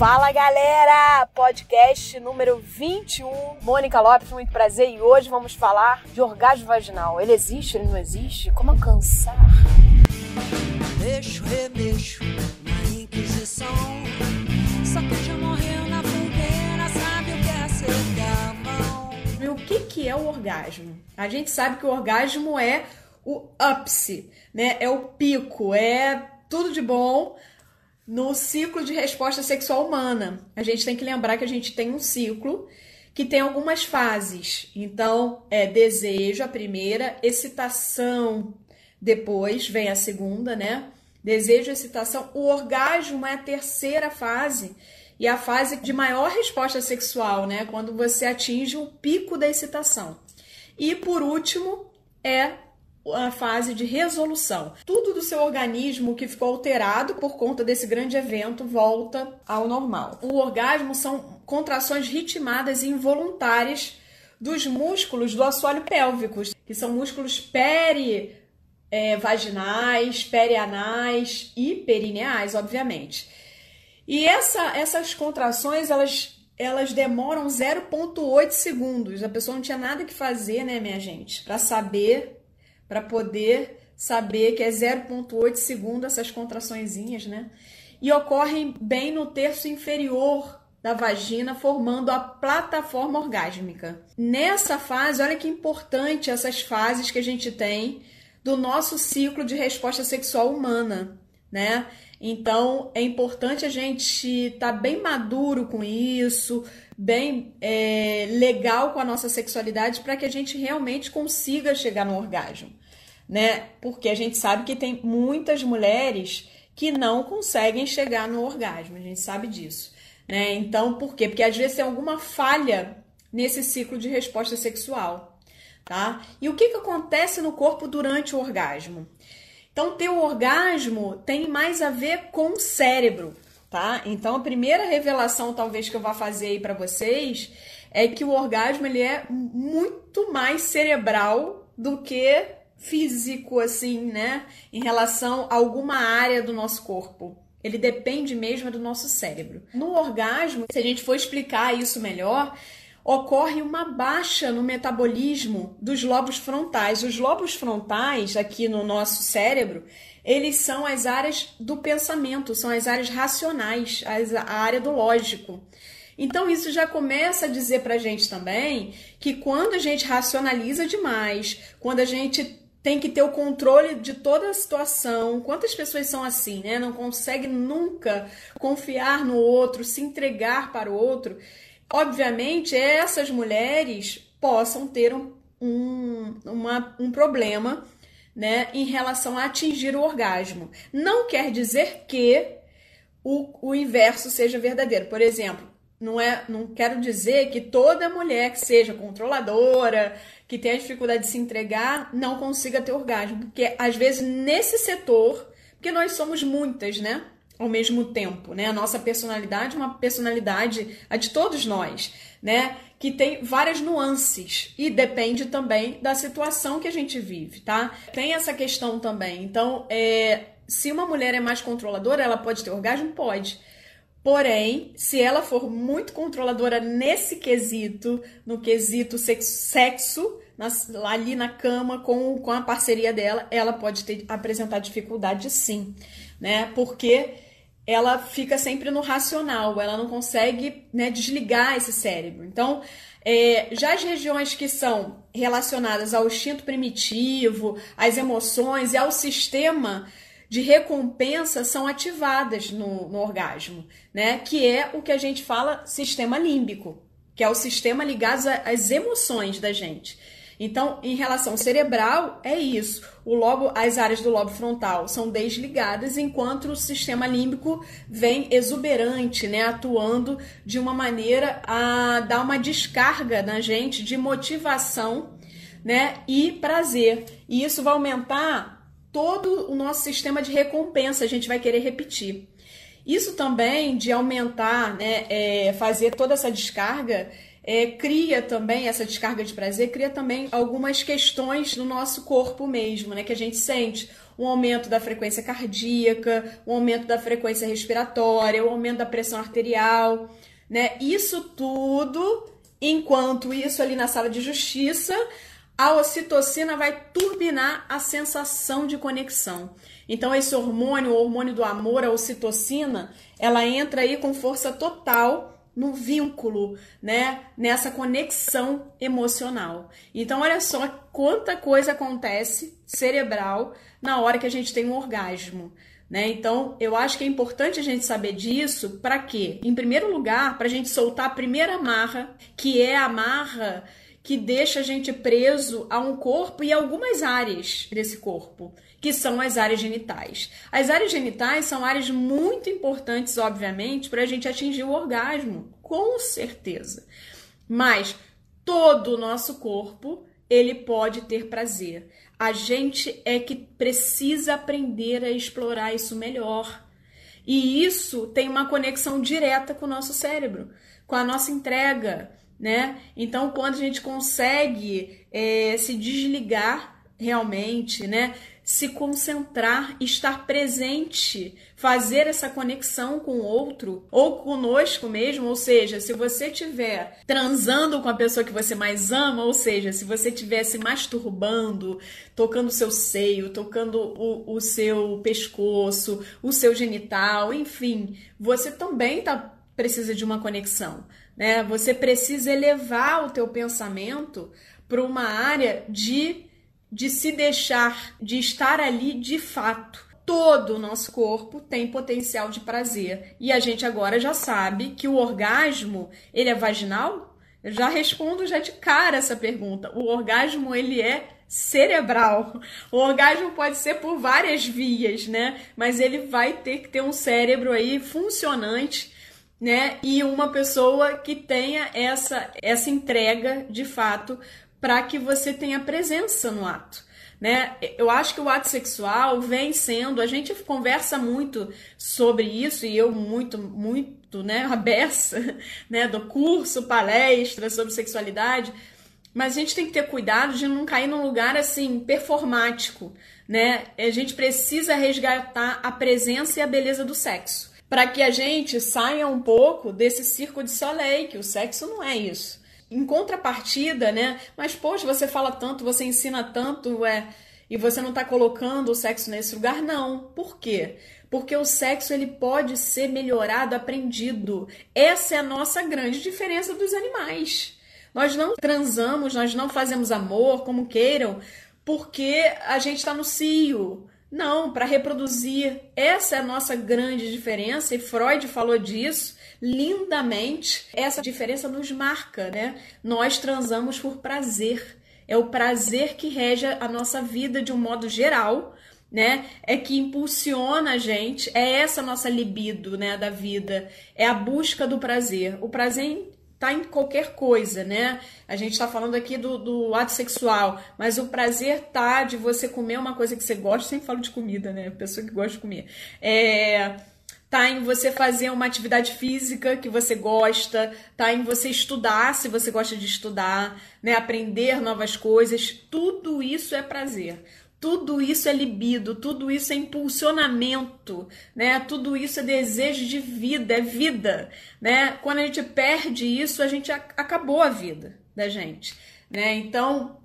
Fala galera! Podcast número 21. Mônica Lopes, muito prazer. E hoje vamos falar de orgasmo vaginal. Ele existe, ele não existe? Como alcançar? Mexo, remexo na Inquisição. Só que já morreu na fogueira, sabe o que é ser gamão. E o que, que é o orgasmo? A gente sabe que o orgasmo é o ápice, né? É o pico, é tudo de bom no ciclo de resposta sexual humana. A gente tem que lembrar que a gente tem um ciclo que tem algumas fases. Então, é desejo a primeira, excitação depois vem a segunda, né? Desejo, excitação, o orgasmo é a terceira fase e a fase de maior resposta sexual, né? Quando você atinge o pico da excitação. E por último, é a fase de resolução. Tudo do seu organismo que ficou alterado por conta desse grande evento volta ao normal. O orgasmo são contrações ritmadas e involuntárias dos músculos do assoalho pélvico, que são músculos peri é, vaginais, perianais e perineais, obviamente. E essa, essas contrações, elas elas demoram 0,8 segundos. A pessoa não tinha nada que fazer, né, minha gente, para saber para poder saber que é 0,8 segundo essas contraçõezinhas, né? E ocorrem bem no terço inferior da vagina, formando a plataforma orgásmica. Nessa fase, olha que importante essas fases que a gente tem do nosso ciclo de resposta sexual humana, né? Então é importante a gente estar tá bem maduro com isso, bem é, legal com a nossa sexualidade para que a gente realmente consiga chegar no orgasmo né? Porque a gente sabe que tem muitas mulheres que não conseguem chegar no orgasmo, a gente sabe disso, né? Então, por quê? Porque às vezes tem alguma falha nesse ciclo de resposta sexual, tá? E o que, que acontece no corpo durante o orgasmo? Então, ter o orgasmo tem mais a ver com o cérebro, tá? Então, a primeira revelação, talvez, que eu vá fazer aí para vocês é que o orgasmo ele é muito mais cerebral do que físico, assim, né? Em relação a alguma área do nosso corpo. Ele depende mesmo do nosso cérebro. No orgasmo, se a gente for explicar isso melhor, ocorre uma baixa no metabolismo dos lobos frontais. Os lobos frontais, aqui no nosso cérebro, eles são as áreas do pensamento, são as áreas racionais, a área do lógico. Então, isso já começa a dizer para a gente também que quando a gente racionaliza demais, quando a gente tem que ter o controle de toda a situação. Quantas pessoas são assim, né? Não consegue nunca confiar no outro, se entregar para o outro. Obviamente, essas mulheres possam ter um, um, uma, um problema né, em relação a atingir o orgasmo. Não quer dizer que o, o inverso seja verdadeiro. Por exemplo, não é, não quero dizer que toda mulher que seja controladora, que tenha dificuldade de se entregar, não consiga ter orgasmo, porque às vezes nesse setor, porque nós somos muitas, né? Ao mesmo tempo, né? A nossa personalidade é uma personalidade, a de todos nós, né? Que tem várias nuances e depende também da situação que a gente vive, tá? Tem essa questão também. Então, é, se uma mulher é mais controladora, ela pode ter orgasmo? Pode. Porém, se ela for muito controladora nesse quesito, no quesito sexo, ali na cama com, com a parceria dela, ela pode ter, apresentar dificuldade sim, né? Porque ela fica sempre no racional, ela não consegue né, desligar esse cérebro. Então, é, já as regiões que são relacionadas ao instinto primitivo, às emoções e ao sistema de recompensa são ativadas no, no orgasmo, né? Que é o que a gente fala sistema límbico, que é o sistema ligado às emoções da gente. Então, em relação cerebral, é isso. O lobo, as áreas do lobo frontal são desligadas, enquanto o sistema límbico vem exuberante, né, atuando de uma maneira a dar uma descarga na gente de motivação, né, e prazer. E isso vai aumentar todo o nosso sistema de recompensa a gente vai querer repetir. Isso também de aumentar, né, é, fazer toda essa descarga, é, cria também essa descarga de prazer, cria também algumas questões no nosso corpo mesmo, né, que a gente sente o aumento da frequência cardíaca, o aumento da frequência respiratória, o aumento da pressão arterial, né? Isso tudo, enquanto isso ali na sala de justiça, a ocitocina vai turbinar a sensação de conexão. Então, esse hormônio, o hormônio do amor, a ocitocina, ela entra aí com força total no vínculo, né? Nessa conexão emocional. Então, olha só quanta coisa acontece cerebral na hora que a gente tem um orgasmo. Né? Então, eu acho que é importante a gente saber disso para quê? Em primeiro lugar, para a gente soltar a primeira amarra, que é a amarra que deixa a gente preso a um corpo e algumas áreas desse corpo, que são as áreas genitais. As áreas genitais são áreas muito importantes, obviamente, para a gente atingir o orgasmo, com certeza. Mas todo o nosso corpo ele pode ter prazer. A gente é que precisa aprender a explorar isso melhor. E isso tem uma conexão direta com o nosso cérebro, com a nossa entrega, né? Então, quando a gente consegue é, se desligar realmente, né? Se concentrar, estar presente, fazer essa conexão com o outro ou conosco mesmo, ou seja, se você estiver transando com a pessoa que você mais ama, ou seja, se você estiver se masturbando, tocando seu seio, tocando o, o seu pescoço, o seu genital, enfim, você também tá, precisa de uma conexão né? Você precisa elevar o teu pensamento para uma área de, de se deixar, de estar ali de fato. Todo o nosso corpo tem potencial de prazer. E a gente agora já sabe que o orgasmo, ele é vaginal? Eu já respondo já de cara essa pergunta. O orgasmo, ele é cerebral. O orgasmo pode ser por várias vias, né? Mas ele vai ter que ter um cérebro aí funcionante né? E uma pessoa que tenha essa essa entrega de fato para que você tenha presença no ato. Né? Eu acho que o ato sexual vem sendo, a gente conversa muito sobre isso e eu muito, muito, né, aberta, né, do curso, palestra sobre sexualidade, mas a gente tem que ter cuidado de não cair num lugar assim performático, né? A gente precisa resgatar a presença e a beleza do sexo para que a gente saia um pouco desse circo de soleil, que o sexo não é isso. Em contrapartida, né? Mas, poxa, você fala tanto, você ensina tanto, é, e você não está colocando o sexo nesse lugar? Não. Por quê? Porque o sexo ele pode ser melhorado, aprendido. Essa é a nossa grande diferença dos animais. Nós não transamos, nós não fazemos amor, como queiram, porque a gente está no cio, não, para reproduzir. Essa é a nossa grande diferença, e Freud falou disso lindamente. Essa diferença nos marca, né? Nós transamos por prazer. É o prazer que rege a nossa vida de um modo geral, né? É que impulsiona a gente, é essa nossa libido, né, da vida, é a busca do prazer. O prazer tá em qualquer coisa, né? A gente tá falando aqui do, do ato sexual, mas o prazer tá de você comer uma coisa que você gosta, sempre falo de comida, né? Pessoa que gosta de comer. É, tá em você fazer uma atividade física que você gosta, tá em você estudar, se você gosta de estudar, né? Aprender novas coisas, tudo isso é prazer. Tudo isso é libido, tudo isso é impulsionamento, né? Tudo isso é desejo de vida, é vida, né? Quando a gente perde isso, a gente acabou a vida da gente, né? Então,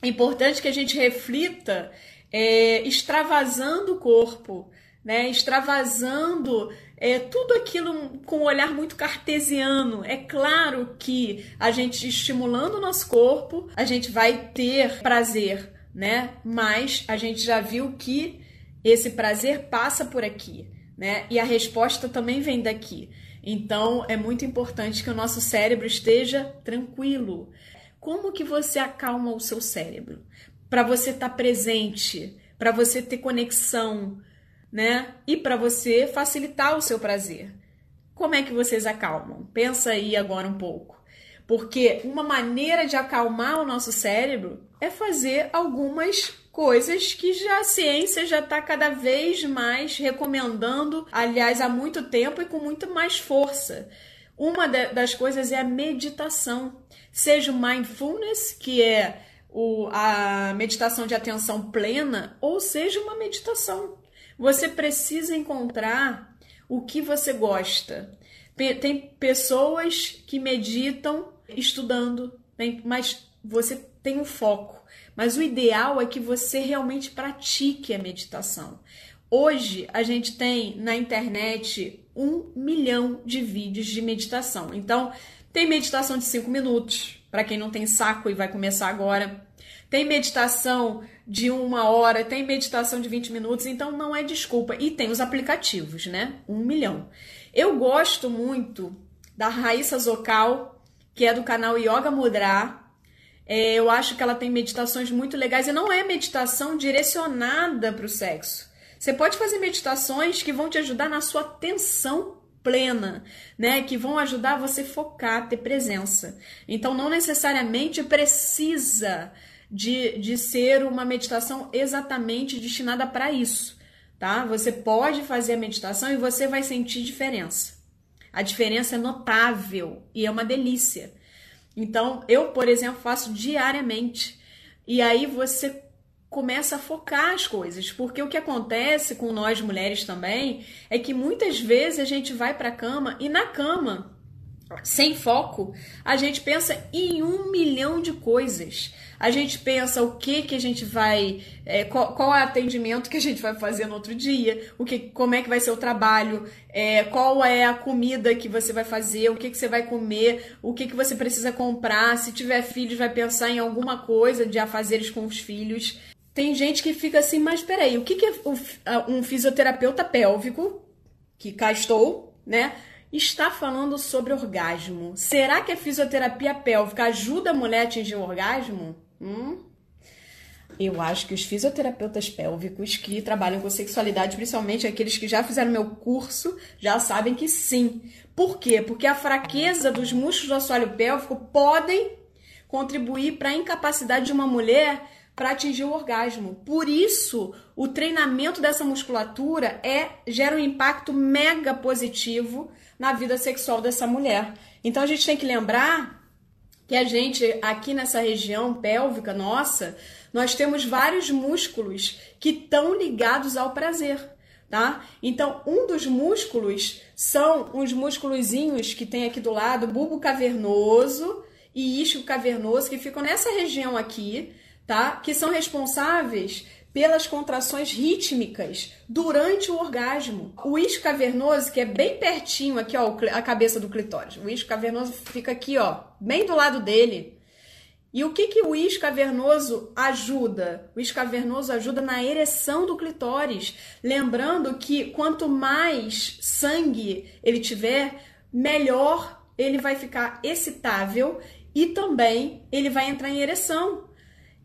é importante que a gente reflita é, extravasando o corpo, né? Extravasando é, tudo aquilo com um olhar muito cartesiano. É claro que a gente estimulando o nosso corpo, a gente vai ter prazer né? Mas a gente já viu que esse prazer passa por aqui, né? E a resposta também vem daqui. Então é muito importante que o nosso cérebro esteja tranquilo. Como que você acalma o seu cérebro? Para você estar tá presente, para você ter conexão, né? E para você facilitar o seu prazer. Como é que vocês acalmam? Pensa aí agora um pouco. Porque uma maneira de acalmar o nosso cérebro é fazer algumas coisas que já a ciência já está cada vez mais recomendando, aliás, há muito tempo e com muito mais força. Uma das coisas é a meditação, seja o mindfulness, que é o, a meditação de atenção plena, ou seja, uma meditação. Você precisa encontrar o que você gosta. Tem pessoas que meditam estudando, mas você tem um foco. Mas o ideal é que você realmente pratique a meditação. Hoje a gente tem na internet um milhão de vídeos de meditação. Então, tem meditação de cinco minutos, para quem não tem saco e vai começar agora. Tem meditação de uma hora, tem meditação de 20 minutos, então não é desculpa. E tem os aplicativos, né? Um milhão. Eu gosto muito da Raíssa Zocal, que é do canal Yoga Mudra. É, eu acho que ela tem meditações muito legais e não é meditação direcionada para o sexo. Você pode fazer meditações que vão te ajudar na sua atenção plena, né? Que vão ajudar você focar, ter presença. Então, não necessariamente precisa de, de ser uma meditação exatamente destinada para isso, tá? Você pode fazer a meditação e você vai sentir diferença. A diferença é notável e é uma delícia. Então, eu, por exemplo, faço diariamente. E aí você começa a focar as coisas, porque o que acontece com nós mulheres também é que muitas vezes a gente vai para a cama e na cama, sem foco, a gente pensa em um milhão de coisas a gente pensa o que que a gente vai, é, qual, qual é o atendimento que a gente vai fazer no outro dia, o que, como é que vai ser o trabalho, é, qual é a comida que você vai fazer, o que, que você vai comer, o que, que você precisa comprar, se tiver filhos, vai pensar em alguma coisa de afazeres com os filhos. Tem gente que fica assim, mas peraí, o que, que é um fisioterapeuta pélvico, que cá estou, né? Está falando sobre orgasmo. Será que a fisioterapia pélvica ajuda a mulher a atingir o orgasmo? Hum? Eu acho que os fisioterapeutas pélvicos que trabalham com sexualidade, principalmente aqueles que já fizeram meu curso, já sabem que sim. Por quê? Porque a fraqueza dos músculos do assoalho pélvico podem contribuir para a incapacidade de uma mulher para atingir o orgasmo. Por isso, o treinamento dessa musculatura é gera um impacto mega positivo na vida sexual dessa mulher. Então a gente tem que lembrar que a gente aqui nessa região pélvica nossa, nós temos vários músculos que estão ligados ao prazer, tá? Então, um dos músculos são os músculozinhos que tem aqui do lado, bulbo cavernoso e isco cavernoso, que ficam nessa região aqui, tá? Que são responsáveis pelas contrações rítmicas durante o orgasmo. O isco cavernoso, que é bem pertinho aqui, ó, a cabeça do clitóris. O isco cavernoso fica aqui, ó, bem do lado dele. E o que, que o isco cavernoso ajuda? O isco cavernoso ajuda na ereção do clitóris. Lembrando que quanto mais sangue ele tiver, melhor ele vai ficar excitável e também ele vai entrar em ereção.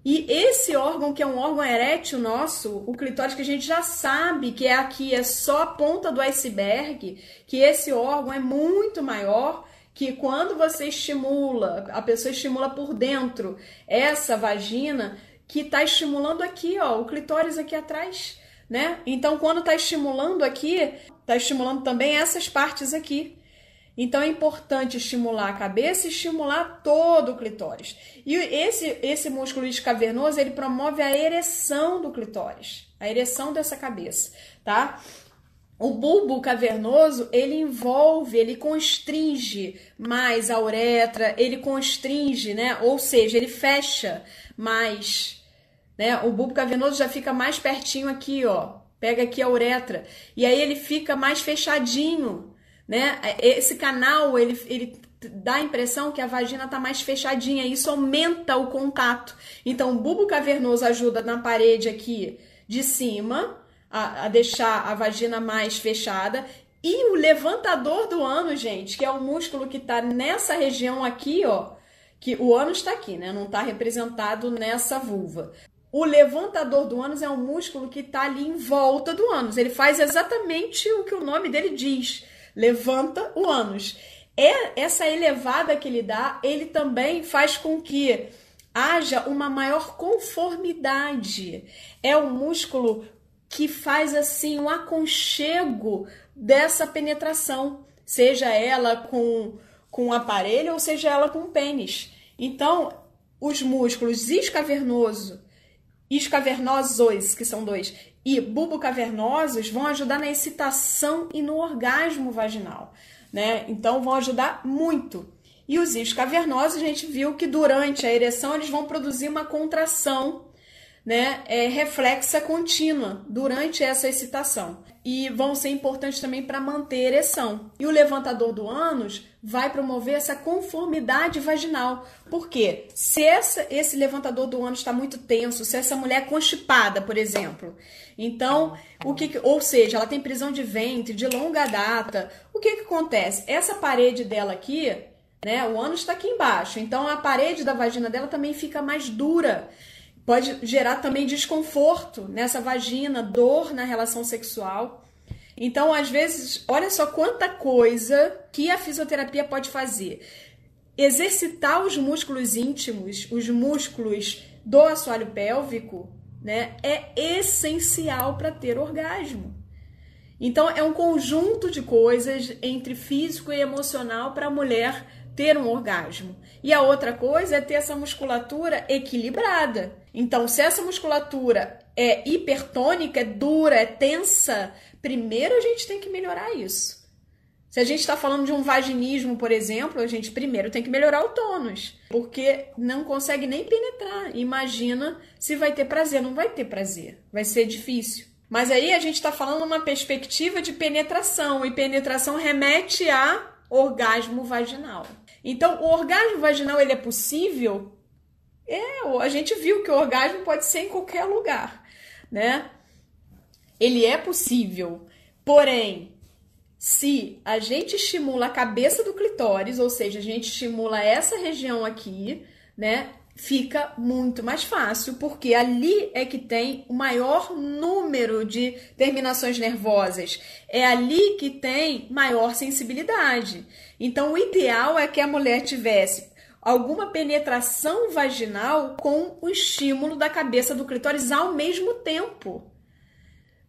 E esse órgão, que é um órgão erétil nosso, o clitóris, que a gente já sabe que é aqui, é só a ponta do iceberg, que esse órgão é muito maior, que quando você estimula, a pessoa estimula por dentro essa vagina, que está estimulando aqui, ó, o clitóris aqui atrás, né? Então, quando está estimulando aqui, está estimulando também essas partes aqui. Então é importante estimular a cabeça e estimular todo o clitóris. E esse, esse músculo cavernoso, ele promove a ereção do clitóris, a ereção dessa cabeça, tá? O bulbo cavernoso, ele envolve, ele constringe mais a uretra, ele constringe, né? Ou seja, ele fecha mais, né? O bulbo cavernoso já fica mais pertinho aqui, ó. Pega aqui a uretra. E aí ele fica mais fechadinho, né? Esse canal, ele, ele dá a impressão que a vagina está mais fechadinha, isso aumenta o contato. Então, o bulbo cavernoso ajuda na parede aqui de cima a, a deixar a vagina mais fechada. E o levantador do ânus, gente, que é o músculo que está nessa região aqui, ó, que o ânus está aqui, né? Não está representado nessa vulva. O levantador do ânus é um músculo que está ali em volta do ânus. Ele faz exatamente o que o nome dele diz levanta o ânus. É, essa elevada que ele dá, ele também faz com que haja uma maior conformidade. É o músculo que faz assim um aconchego dessa penetração, seja ela com com um aparelho ou seja ela com um pênis. Então, os músculos iscavernoso, iscavernosos, que são dois, e bulbocavernosos vão ajudar na excitação e no orgasmo vaginal, né? Então vão ajudar muito. E os iscavernosos, a gente viu que durante a ereção eles vão produzir uma contração né, é, reflexa contínua durante essa excitação. E vão ser importantes também para manter a ereção. E o levantador do ânus vai promover essa conformidade vaginal. Por quê? Se essa, esse levantador do ânus está muito tenso, se essa mulher é constipada, por exemplo, então, o que, ou seja, ela tem prisão de ventre de longa data, o que, que acontece? Essa parede dela aqui, né, o ânus está aqui embaixo, então a parede da vagina dela também fica mais dura pode gerar também desconforto nessa vagina, dor na relação sexual. Então, às vezes, olha só quanta coisa que a fisioterapia pode fazer. Exercitar os músculos íntimos, os músculos do assoalho pélvico, né, é essencial para ter orgasmo. Então, é um conjunto de coisas entre físico e emocional para a mulher ter um orgasmo. E a outra coisa é ter essa musculatura equilibrada. Então, se essa musculatura é hipertônica, é dura, é tensa, primeiro a gente tem que melhorar isso. Se a gente está falando de um vaginismo, por exemplo, a gente primeiro tem que melhorar o tônus, porque não consegue nem penetrar. Imagina se vai ter prazer. Não vai ter prazer, vai ser difícil. Mas aí a gente está falando uma perspectiva de penetração, e penetração remete a orgasmo vaginal. Então, o orgasmo vaginal ele é possível? É, a gente viu que o orgasmo pode ser em qualquer lugar, né? Ele é possível. Porém, se a gente estimula a cabeça do clitóris, ou seja, a gente estimula essa região aqui, né? Fica muito mais fácil, porque ali é que tem o maior número de terminações nervosas. É ali que tem maior sensibilidade. Então, o ideal é que a mulher tivesse alguma penetração vaginal com o estímulo da cabeça do clitóris ao mesmo tempo.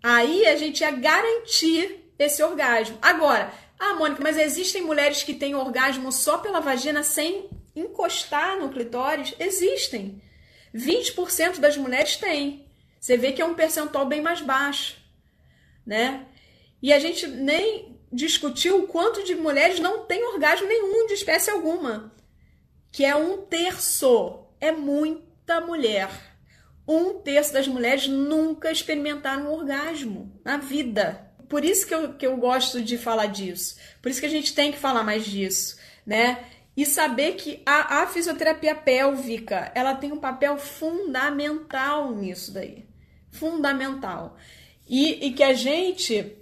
Aí a gente ia garantir esse orgasmo. Agora, ah, Mônica, mas existem mulheres que têm orgasmo só pela vagina sem encostar no clitóris? Existem. 20% das mulheres têm. Você vê que é um percentual bem mais baixo, né? E a gente nem discutiu o quanto de mulheres não tem orgasmo nenhum de espécie alguma, que é um terço. É muita mulher. Um terço das mulheres nunca experimentaram um orgasmo na vida. Por isso que eu, que eu gosto de falar disso. Por isso que a gente tem que falar mais disso, né? E saber que a, a fisioterapia pélvica, ela tem um papel fundamental nisso daí. Fundamental. E, e que a gente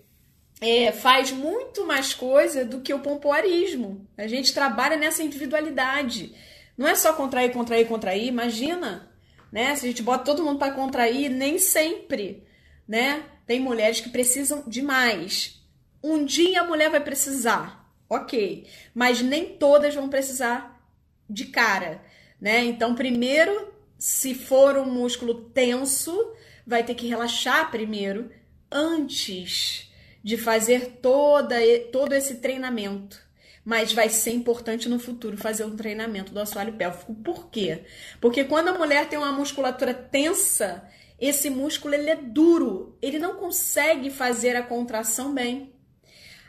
é, faz muito mais coisa do que o pompoarismo. A gente trabalha nessa individualidade. Não é só contrair, contrair, contrair. Imagina, né? Se a gente bota todo mundo para contrair, nem sempre, né? Tem mulheres que precisam de mais. Um dia a mulher vai precisar, ok, mas nem todas vão precisar de cara, né? Então, primeiro, se for um músculo tenso, vai ter que relaxar primeiro antes de fazer toda, todo esse treinamento. Mas vai ser importante no futuro fazer um treinamento do assoalho pélvico. Por quê? Porque quando a mulher tem uma musculatura tensa, esse músculo ele é duro, ele não consegue fazer a contração bem.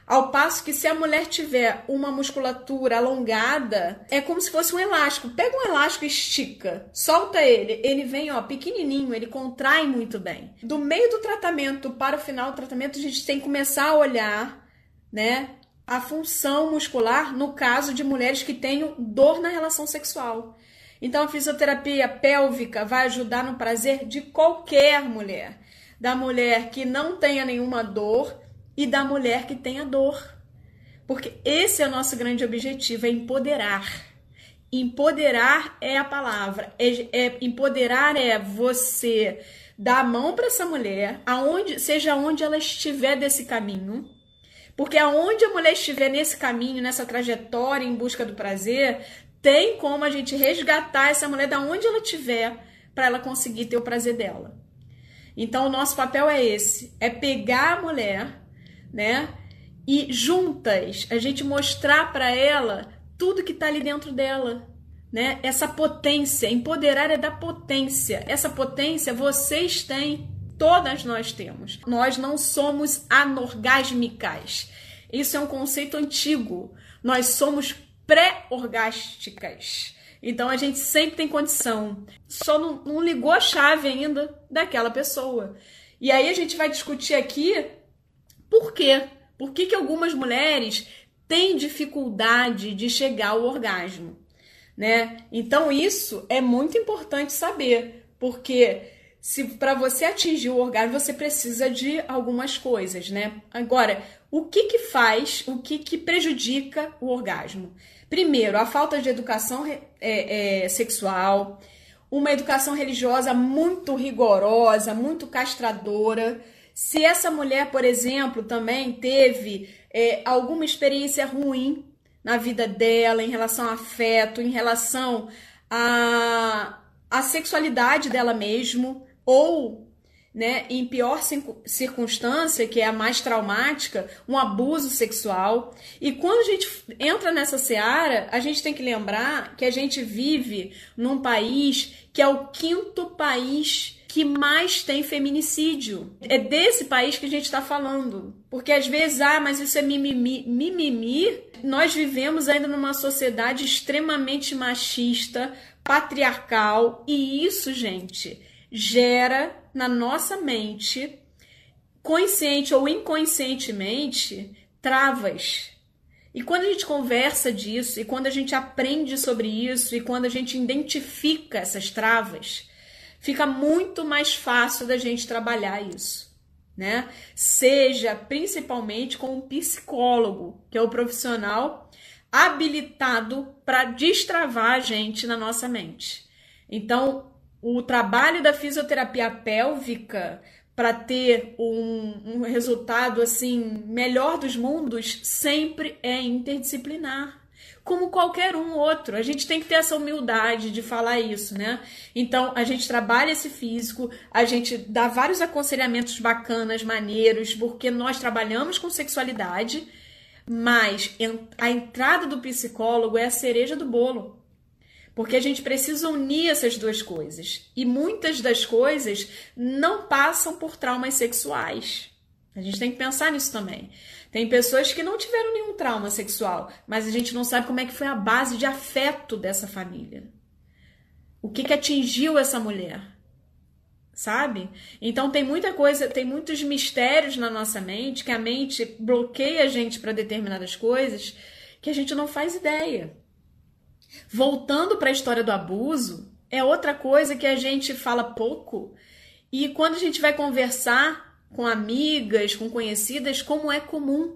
Ao passo que se a mulher tiver uma musculatura alongada, é como se fosse um elástico. Pega um elástico e estica, solta ele, ele vem ó pequenininho, ele contrai muito bem. Do meio do tratamento para o final do tratamento, a gente tem que começar a olhar, né, a função muscular no caso de mulheres que tenham dor na relação sexual. Então a fisioterapia pélvica vai ajudar no prazer de qualquer mulher, da mulher que não tenha nenhuma dor e da mulher que tem a dor. Porque esse é o nosso grande objetivo, é empoderar. Empoderar é a palavra. É, é empoderar é você dar a mão para essa mulher, aonde, seja onde ela estiver desse caminho. Porque aonde a mulher estiver nesse caminho, nessa trajetória em busca do prazer, tem como a gente resgatar essa mulher da onde ela estiver para ela conseguir ter o prazer dela. Então o nosso papel é esse, é pegar a mulher né? E juntas a gente mostrar para ela tudo que está ali dentro dela, né? Essa potência, empoderar é da potência. Essa potência vocês têm, todas nós temos. Nós não somos anorgásmicas. Isso é um conceito antigo. Nós somos pré-orgásticas. Então a gente sempre tem condição. Só não, não, ligou a chave ainda daquela pessoa. E aí a gente vai discutir aqui por quê? Por que, que algumas mulheres têm dificuldade de chegar ao orgasmo? Né? Então isso é muito importante saber, porque se para você atingir o orgasmo você precisa de algumas coisas, né? Agora, o que que faz, o que que prejudica o orgasmo? Primeiro, a falta de educação é, é, sexual, uma educação religiosa muito rigorosa, muito castradora. Se essa mulher, por exemplo, também teve é, alguma experiência ruim na vida dela em relação ao afeto, em relação à, à sexualidade dela mesmo, ou, né, em pior circunstância, que é a mais traumática, um abuso sexual. E quando a gente entra nessa seara, a gente tem que lembrar que a gente vive num país que é o quinto país que mais tem feminicídio. É desse país que a gente está falando. Porque às vezes, ah, mas isso é mimimi. Mimimi. Nós vivemos ainda numa sociedade extremamente machista, patriarcal, e isso, gente, gera na nossa mente, consciente ou inconscientemente, travas. E quando a gente conversa disso, e quando a gente aprende sobre isso, e quando a gente identifica essas travas, fica muito mais fácil da gente trabalhar isso, né? Seja principalmente com um psicólogo, que é o profissional habilitado para destravar a gente na nossa mente. Então, o trabalho da fisioterapia pélvica para ter um, um, resultado assim melhor dos mundos sempre é interdisciplinar como qualquer um outro. A gente tem que ter essa humildade de falar isso, né? Então, a gente trabalha esse físico, a gente dá vários aconselhamentos bacanas, maneiros, porque nós trabalhamos com sexualidade, mas a entrada do psicólogo é a cereja do bolo. Porque a gente precisa unir essas duas coisas. E muitas das coisas não passam por traumas sexuais. A gente tem que pensar nisso também. Tem pessoas que não tiveram nenhum trauma sexual, mas a gente não sabe como é que foi a base de afeto dessa família. O que, que atingiu essa mulher? Sabe? Então tem muita coisa, tem muitos mistérios na nossa mente, que a mente bloqueia a gente para determinadas coisas que a gente não faz ideia. Voltando para a história do abuso, é outra coisa que a gente fala pouco e quando a gente vai conversar com amigas, com conhecidas, como é comum.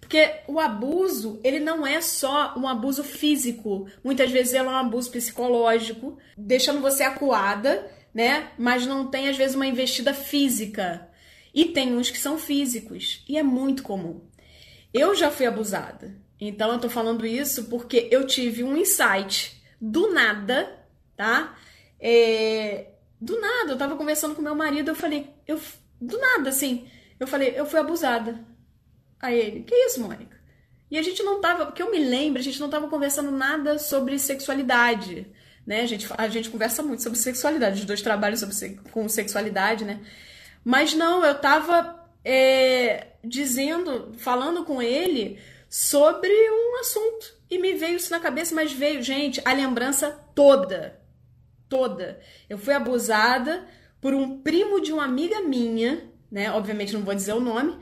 Porque o abuso, ele não é só um abuso físico, muitas vezes ele é um abuso psicológico, deixando você acuada, né? Mas não tem às vezes uma investida física. E tem uns que são físicos, e é muito comum. Eu já fui abusada. Então eu tô falando isso porque eu tive um insight do nada, tá? É, do nada, eu tava conversando com meu marido, eu falei, eu do nada assim, eu falei, eu fui abusada. Aí ele, que isso, Mônica? E a gente não tava, porque eu me lembro, a gente não tava conversando nada sobre sexualidade, né? A gente, a gente conversa muito sobre sexualidade, os dois trabalham sobre, com sexualidade, né? Mas não, eu tava é, dizendo, falando com ele sobre um assunto. E me veio isso na cabeça, mas veio, gente, a lembrança toda. Toda. Eu fui abusada por um primo de uma amiga minha, né? Obviamente não vou dizer o nome.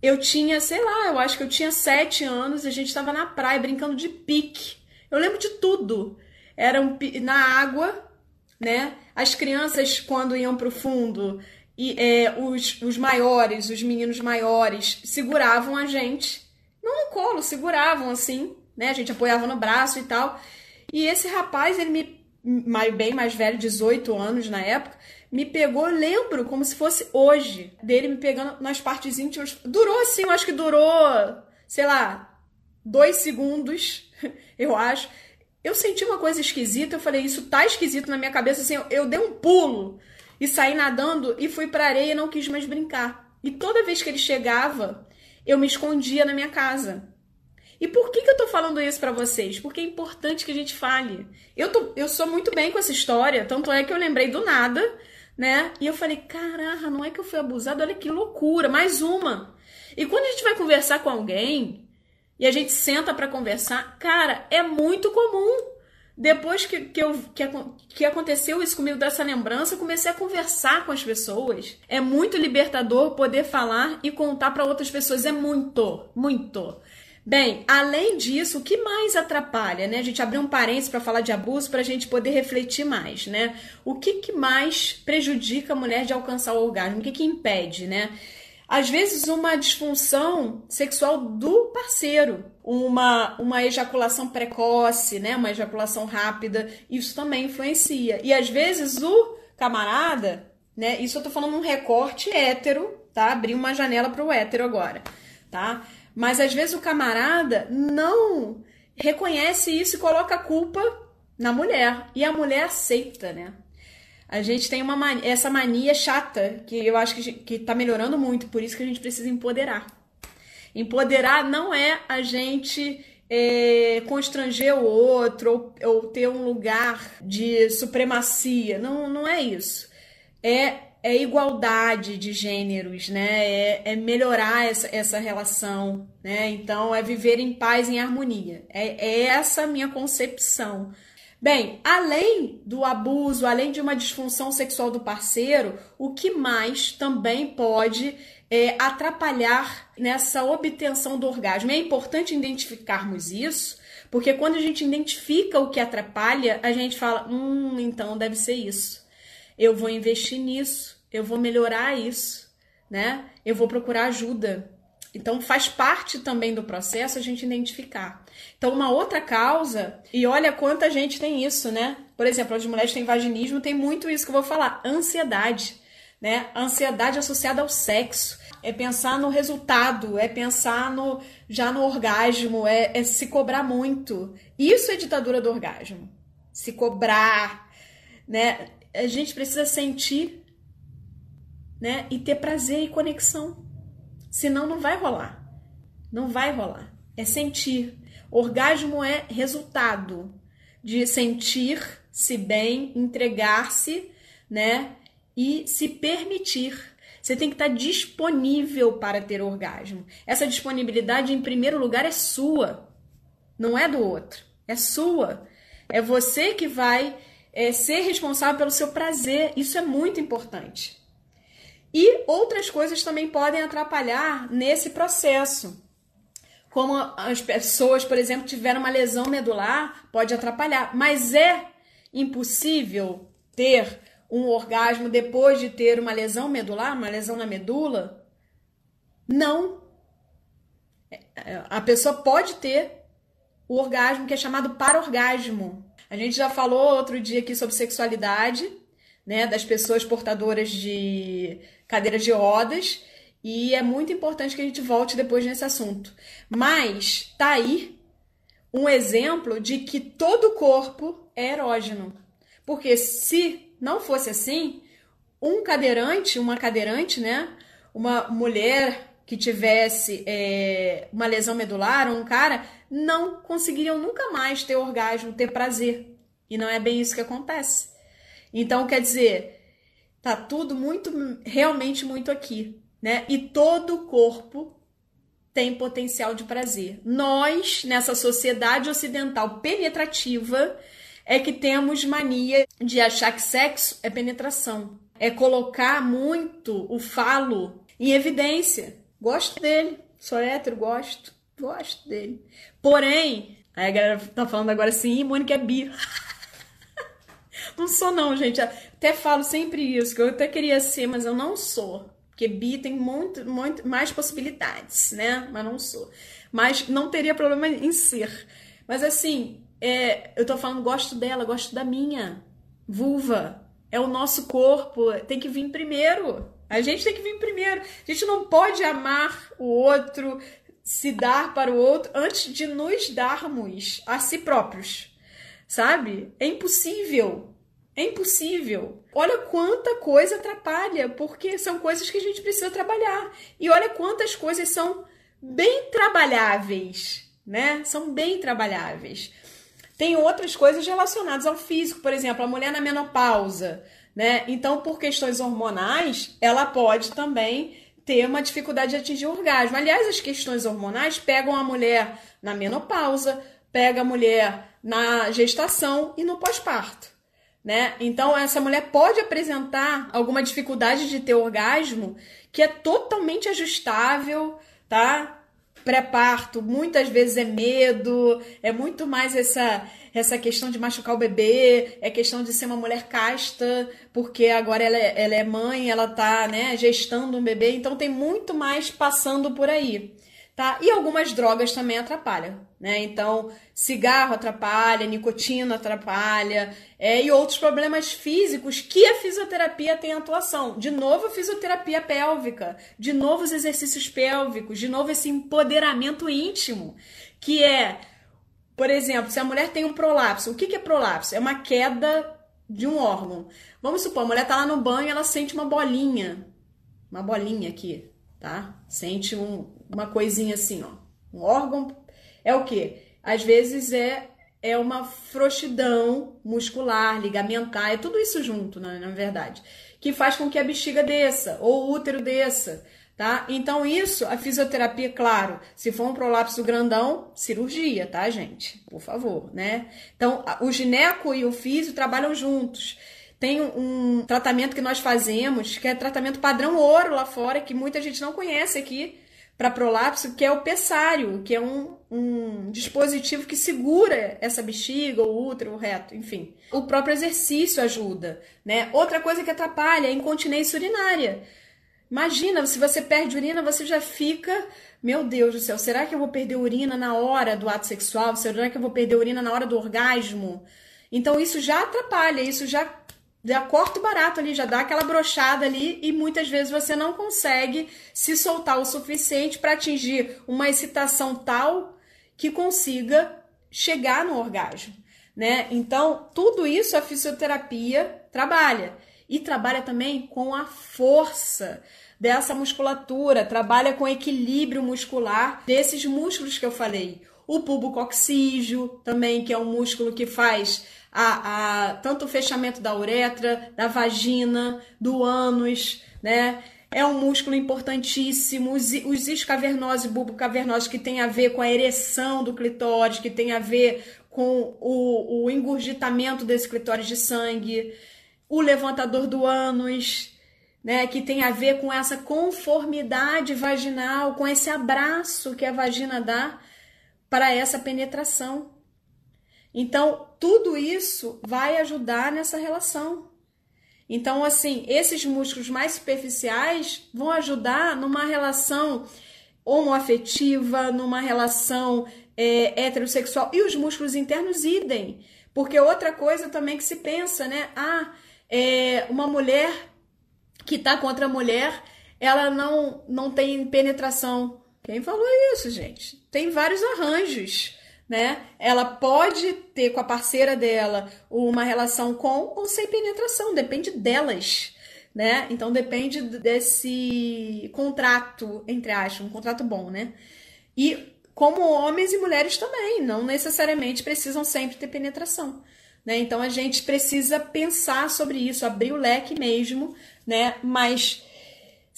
Eu tinha, sei lá, eu acho que eu tinha sete anos e a gente estava na praia brincando de pique. Eu lembro de tudo. Era um, na água, né? As crianças, quando iam pro fundo, e é, os, os maiores, os meninos maiores, seguravam a gente não no colo, seguravam assim, né? A gente apoiava no braço e tal. E esse rapaz, ele me, bem mais velho, 18 anos na época, me pegou, lembro como se fosse hoje, dele me pegando nas partes íntimas. Durou assim, eu acho que durou, sei lá, dois segundos, eu acho. Eu senti uma coisa esquisita, eu falei, isso tá esquisito na minha cabeça, assim, eu, eu dei um pulo e saí nadando e fui pra areia e não quis mais brincar. E toda vez que ele chegava, eu me escondia na minha casa. E por que, que eu tô falando isso para vocês? Porque é importante que a gente fale. Eu, tô, eu sou muito bem com essa história, tanto é que eu lembrei do nada, né? E eu falei, caraca, não é que eu fui abusada, olha que loucura, mais uma. E quando a gente vai conversar com alguém e a gente senta para conversar, cara, é muito comum. Depois que, que, eu, que, que aconteceu isso comigo, dessa lembrança, eu comecei a conversar com as pessoas. É muito libertador poder falar e contar para outras pessoas. É muito, muito. Bem, além disso, o que mais atrapalha, né? A gente abriu um parênteses para falar de abuso para a gente poder refletir mais, né? O que, que mais prejudica a mulher de alcançar o orgasmo? O que, que impede, né? Às vezes, uma disfunção sexual do parceiro, uma, uma ejaculação precoce, né? Uma ejaculação rápida, isso também influencia. E às vezes o camarada, né? Isso eu tô falando um recorte hétero, tá? Abri uma janela para o hétero agora, tá? Mas às vezes o camarada não reconhece isso e coloca a culpa na mulher. E a mulher aceita, né? A gente tem uma mania, essa mania chata que eu acho que, que tá melhorando muito, por isso que a gente precisa empoderar. Empoderar não é a gente é, constranger o outro ou, ou ter um lugar de supremacia. Não, não é isso. É é igualdade de gêneros, né? É, é, melhorar essa, essa relação, né? Então, é viver em paz, em harmonia. É, é essa a minha concepção. Bem, além do abuso, além de uma disfunção sexual do parceiro, o que mais também pode é, atrapalhar nessa obtenção do orgasmo? É importante identificarmos isso, porque quando a gente identifica o que atrapalha, a gente fala: hum, então deve ser isso eu vou investir nisso, eu vou melhorar isso, né? Eu vou procurar ajuda. Então faz parte também do processo a gente identificar. Então uma outra causa, e olha quanta gente tem isso, né? Por exemplo, as mulheres têm vaginismo, tem muito isso que eu vou falar, ansiedade, né? Ansiedade associada ao sexo. É pensar no resultado, é pensar no já no orgasmo, é, é se cobrar muito. Isso é ditadura do orgasmo. Se cobrar, né? A gente precisa sentir, né? E ter prazer e conexão. Senão não vai rolar. Não vai rolar. É sentir. Orgasmo é resultado de sentir-se bem, entregar-se, né? E se permitir. Você tem que estar disponível para ter orgasmo. Essa disponibilidade, em primeiro lugar, é sua, não é do outro. É sua. É você que vai é, ser responsável pelo seu prazer. Isso é muito importante. E outras coisas também podem atrapalhar nesse processo. Como as pessoas, por exemplo, tiveram uma lesão medular, pode atrapalhar. Mas é impossível ter um orgasmo depois de ter uma lesão medular, uma lesão na medula? Não. É, a pessoa pode ter o orgasmo que é chamado parorgasmo. A gente já falou outro dia aqui sobre sexualidade, né, das pessoas portadoras de cadeiras de rodas, e é muito importante que a gente volte depois nesse assunto. Mas tá aí um exemplo de que todo corpo é erógeno. Porque se não fosse assim, um cadeirante, uma cadeirante, né, uma mulher que tivesse é, uma lesão medular, um cara, não conseguiriam nunca mais ter orgasmo, ter prazer. E não é bem isso que acontece. Então, quer dizer, tá tudo muito, realmente muito aqui, né? E todo o corpo tem potencial de prazer. Nós, nessa sociedade ocidental penetrativa, é que temos mania de achar que sexo é penetração. É colocar muito o falo em evidência. Gosto dele, sou hétero, gosto. Gosto dele. Porém, aí a galera tá falando agora assim, Mônica é bi. não sou não, gente. Até falo sempre isso, que eu até queria ser, mas eu não sou. Porque bi tem muito, muito mais possibilidades, né? Mas não sou. Mas não teria problema em ser. Mas assim, é, eu tô falando, gosto dela, gosto da minha vulva. É o nosso corpo, tem que vir primeiro. A gente tem que vir primeiro. A gente não pode amar o outro, se dar para o outro antes de nos darmos a si próprios. Sabe? É impossível. É impossível. Olha quanta coisa atrapalha, porque são coisas que a gente precisa trabalhar. E olha quantas coisas são bem trabalháveis, né? São bem trabalháveis. Tem outras coisas relacionadas ao físico, por exemplo, a mulher na menopausa, né? Então, por questões hormonais, ela pode também ter uma dificuldade de atingir o orgasmo. Aliás, as questões hormonais pegam a mulher na menopausa, pega a mulher na gestação e no pós-parto. Né? Então, essa mulher pode apresentar alguma dificuldade de ter orgasmo que é totalmente ajustável, tá? Pré-parto, muitas vezes é medo, é muito mais essa essa questão de machucar o bebê, é questão de ser uma mulher casta, porque agora ela é, ela é mãe, ela tá, né, gestando um bebê, então tem muito mais passando por aí tá? E algumas drogas também atrapalham, né? Então, cigarro atrapalha, nicotina atrapalha, é, e outros problemas físicos que a fisioterapia tem atuação. De novo, fisioterapia pélvica, de novo os exercícios pélvicos, de novo esse empoderamento íntimo, que é, por exemplo, se a mulher tem um prolapso, o que, que é prolapso? É uma queda de um órgão. Vamos supor, a mulher tá lá no banho ela sente uma bolinha, uma bolinha aqui, tá? Sente um, uma coisinha assim, ó. Um órgão é o quê? Às vezes é é uma frouxidão muscular, ligamentar, é tudo isso junto, né, na verdade, que faz com que a bexiga desça ou o útero desça, tá? Então isso, a fisioterapia, claro, se for um prolapso grandão, cirurgia, tá, gente? Por favor, né? Então, o gineco e o físio trabalham juntos. Tem um tratamento que nós fazemos, que é tratamento padrão ouro lá fora, que muita gente não conhece aqui, para prolapso, que é o pessário, que é um, um dispositivo que segura essa bexiga, o útero, o reto, enfim. O próprio exercício ajuda, né? Outra coisa que atrapalha é a incontinência urinária. Imagina, se você perde urina, você já fica, meu Deus do céu, será que eu vou perder urina na hora do ato sexual? Será que eu vou perder urina na hora do orgasmo? Então isso já atrapalha, isso já já corta o barato ali, já dá aquela brochada ali e muitas vezes você não consegue se soltar o suficiente para atingir uma excitação tal que consiga chegar no orgasmo, né? Então, tudo isso a fisioterapia trabalha e trabalha também com a força dessa musculatura, trabalha com equilíbrio muscular desses músculos que eu falei. O pubococcígeo também, que é um músculo que faz a, a, tanto o fechamento da uretra, da vagina, do ânus, né? É um músculo importantíssimo. Os, os iscavernosos e bulbocavernosos que tem a ver com a ereção do clitóris, que tem a ver com o, o engurgitamento desse clitóris de sangue. O levantador do ânus, né, que tem a ver com essa conformidade vaginal, com esse abraço que a vagina dá para essa penetração. Então, tudo isso vai ajudar nessa relação. Então, assim, esses músculos mais superficiais vão ajudar numa relação homoafetiva, numa relação é, heterossexual. E os músculos internos idem. Porque outra coisa também que se pensa, né? Ah, é, uma mulher que tá contra a mulher, ela não, não tem penetração. Quem falou isso, gente? Tem vários arranjos né? Ela pode ter com a parceira dela uma relação com ou sem penetração, depende delas, né? Então depende desse contrato, entre aspas, um contrato bom, né? E como homens e mulheres também, não necessariamente precisam sempre ter penetração. Né? Então a gente precisa pensar sobre isso, abrir o leque mesmo, né? Mas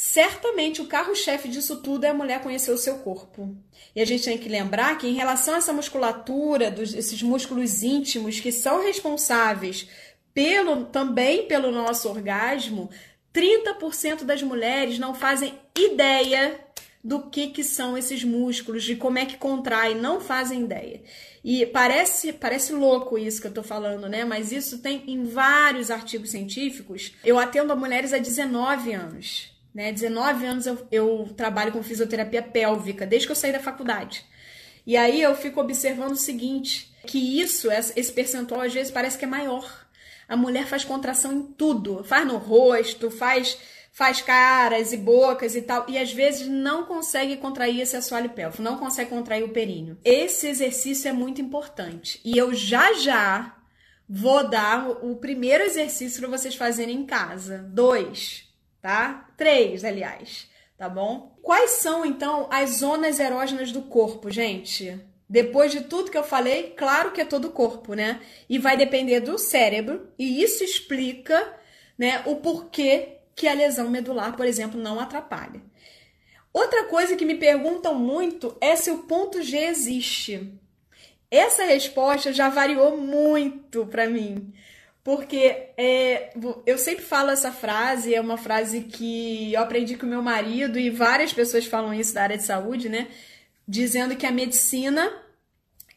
certamente o carro-chefe disso tudo é a mulher conhecer o seu corpo. E a gente tem que lembrar que, em relação a essa musculatura, dos, esses músculos íntimos que são responsáveis pelo, também pelo nosso orgasmo, 30% das mulheres não fazem ideia do que, que são esses músculos, de como é que contrai, não fazem ideia. E parece, parece louco isso que eu tô falando, né? Mas isso tem em vários artigos científicos. Eu atendo a mulheres há 19 anos. Né? 19 anos eu, eu trabalho com fisioterapia pélvica, desde que eu saí da faculdade. E aí eu fico observando o seguinte, que isso, esse percentual às vezes parece que é maior. A mulher faz contração em tudo, faz no rosto, faz faz caras e bocas e tal, e às vezes não consegue contrair esse assoalho pélvico, não consegue contrair o períneo. Esse exercício é muito importante. E eu já já vou dar o primeiro exercício para vocês fazerem em casa. Dois tá? Três, aliás, tá bom? Quais são então as zonas erógenas do corpo, gente? Depois de tudo que eu falei, claro que é todo o corpo, né? E vai depender do cérebro, e isso explica, né, o porquê que a lesão medular, por exemplo, não atrapalha. Outra coisa que me perguntam muito é se o ponto G existe. Essa resposta já variou muito para mim, porque é, eu sempre falo essa frase, é uma frase que eu aprendi com meu marido e várias pessoas falam isso da área de saúde, né? Dizendo que a medicina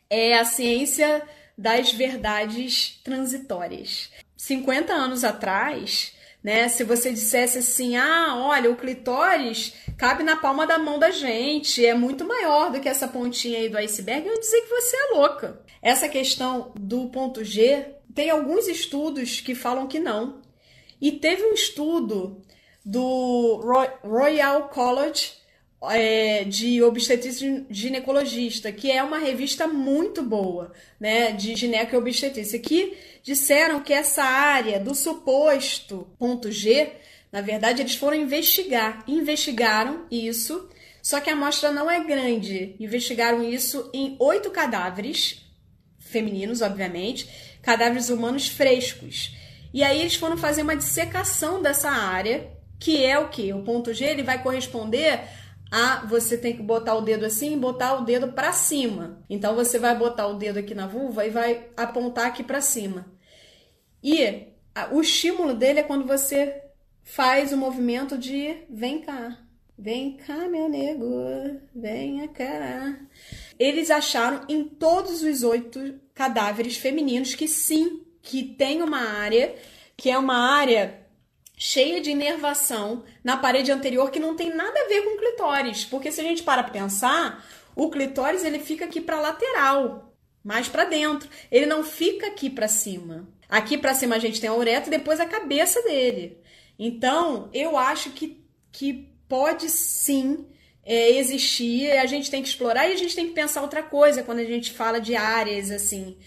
é a ciência das verdades transitórias. 50 anos atrás, né? Se você dissesse assim, ah, olha, o clitóris cabe na palma da mão da gente, é muito maior do que essa pontinha aí do iceberg, eu ia dizer que você é louca. Essa questão do ponto G, tem alguns estudos que falam que não. E teve um estudo do Royal College é, de obstetrícia ginecologista, que é uma revista muito boa, né, de gineco e obstetrícia, que disseram que essa área do suposto ponto G, na verdade, eles foram investigar, investigaram isso, só que a amostra não é grande. Investigaram isso em oito cadáveres femininos, obviamente, cadáveres humanos frescos. E aí eles foram fazer uma dissecação dessa área, que é o que? O ponto G ele vai corresponder a você tem que botar o dedo assim e botar o dedo para cima. Então você vai botar o dedo aqui na vulva e vai apontar aqui para cima. E o estímulo dele é quando você faz o movimento de vem cá. Vem cá, meu nego, venha cá. Eles acharam em todos os oito cadáveres femininos que sim, que tem uma área, que é uma área cheia de inervação na parede anterior que não tem nada a ver com clitóris, porque se a gente para pensar, o clitóris ele fica aqui para lateral, mais para dentro. Ele não fica aqui para cima. Aqui para cima a gente tem a uretra e depois a cabeça dele. Então, eu acho que, que pode sim é, existir, a gente tem que explorar e a gente tem que pensar outra coisa quando a gente fala de áreas assim,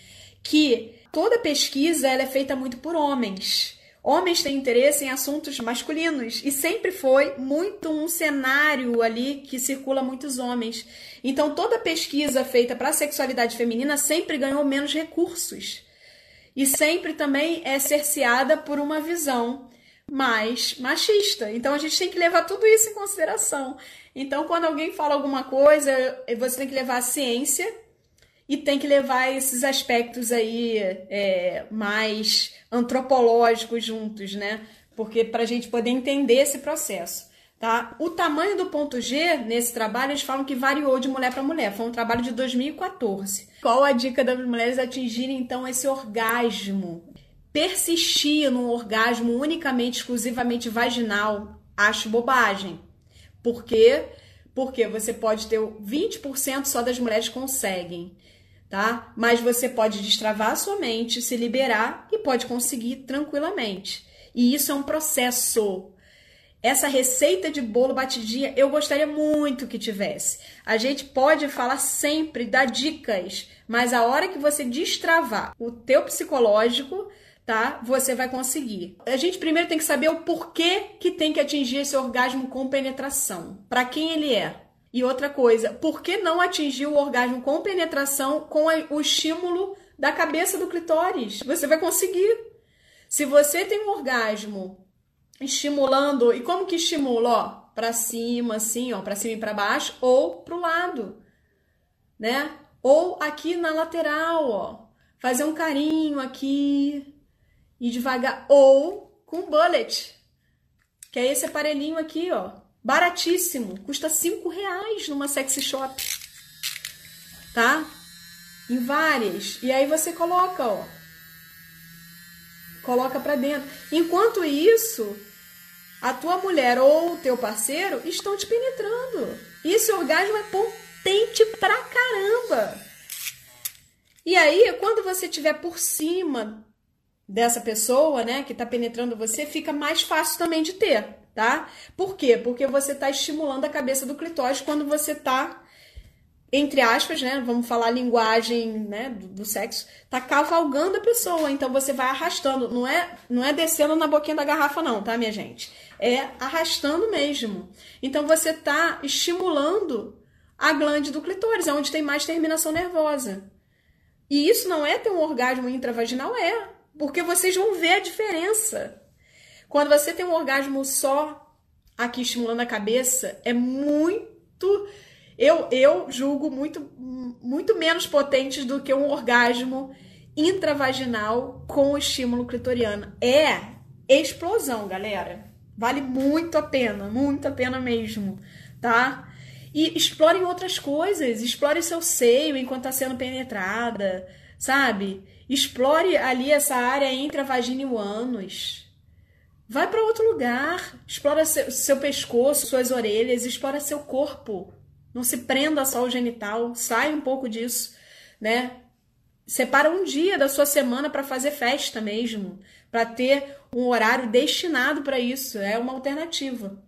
que toda pesquisa ela é feita muito por homens. Homens têm interesse em assuntos masculinos e sempre foi muito um cenário ali que circula muitos homens. Então toda pesquisa feita para a sexualidade feminina sempre ganhou menos recursos e sempre também é cerceada por uma visão mais machista. Então a gente tem que levar tudo isso em consideração. Então quando alguém fala alguma coisa, você tem que levar a ciência e tem que levar esses aspectos aí é, mais antropológicos juntos, né? Porque para a gente poder entender esse processo. Tá? O tamanho do ponto G nesse trabalho, eles falam que variou de mulher para mulher. Foi um trabalho de 2014. Qual a dica das mulheres atingirem então esse orgasmo? Persistir num orgasmo unicamente, exclusivamente vaginal, acho bobagem. Por quê? Porque você pode ter 20% só das mulheres conseguem tá? Mas você pode destravar a sua mente, se liberar e pode conseguir tranquilamente. E isso é um processo. Essa receita de bolo batidinha eu gostaria muito que tivesse. A gente pode falar sempre, dar dicas, mas a hora que você destravar o teu psicológico, tá? Você vai conseguir. A gente primeiro tem que saber o porquê que tem que atingir esse orgasmo com penetração. Para quem ele é? E outra coisa, por que não atingir o orgasmo com penetração com o estímulo da cabeça do clitóris? Você vai conseguir. Se você tem um orgasmo estimulando, e como que estimula, ó, para cima assim, ó, para cima e para baixo ou para o lado, né? Ou aqui na lateral, ó. Fazer um carinho aqui e devagar ou com bullet, que é esse aparelhinho aqui, ó Baratíssimo, custa 5 reais numa sexy shop. Tá? Em várias. E aí você coloca, ó. Coloca pra dentro. Enquanto isso, a tua mulher ou o teu parceiro estão te penetrando. E esse orgasmo é potente pra caramba. E aí, quando você estiver por cima dessa pessoa, né, que tá penetrando você, fica mais fácil também de ter tá? Por quê? Porque você está estimulando a cabeça do clitóris quando você está entre aspas, né? Vamos falar linguagem, né, do, do, sexo, tá cavalgando a pessoa, então você vai arrastando, não é, não é descendo na boquinha da garrafa não, tá, minha gente? É arrastando mesmo. Então você tá estimulando a glande do clitóris, é onde tem mais terminação nervosa. E isso não é ter um orgasmo intravaginal, é. Porque vocês vão ver a diferença. Quando você tem um orgasmo só aqui estimulando a cabeça, é muito. Eu, eu julgo muito, muito menos potentes do que um orgasmo intravaginal com estímulo clitoriano. É explosão, galera. Vale muito a pena, muito a pena mesmo, tá? E explorem outras coisas, explore seu seio enquanto está sendo penetrada, sabe? Explore ali essa área entre a vagina e o ânus. Vai para outro lugar, explora seu, seu pescoço, suas orelhas, explora seu corpo. Não se prenda só ao genital, sai um pouco disso, né? Separa um dia da sua semana para fazer festa mesmo, para ter um horário destinado para isso, é uma alternativa.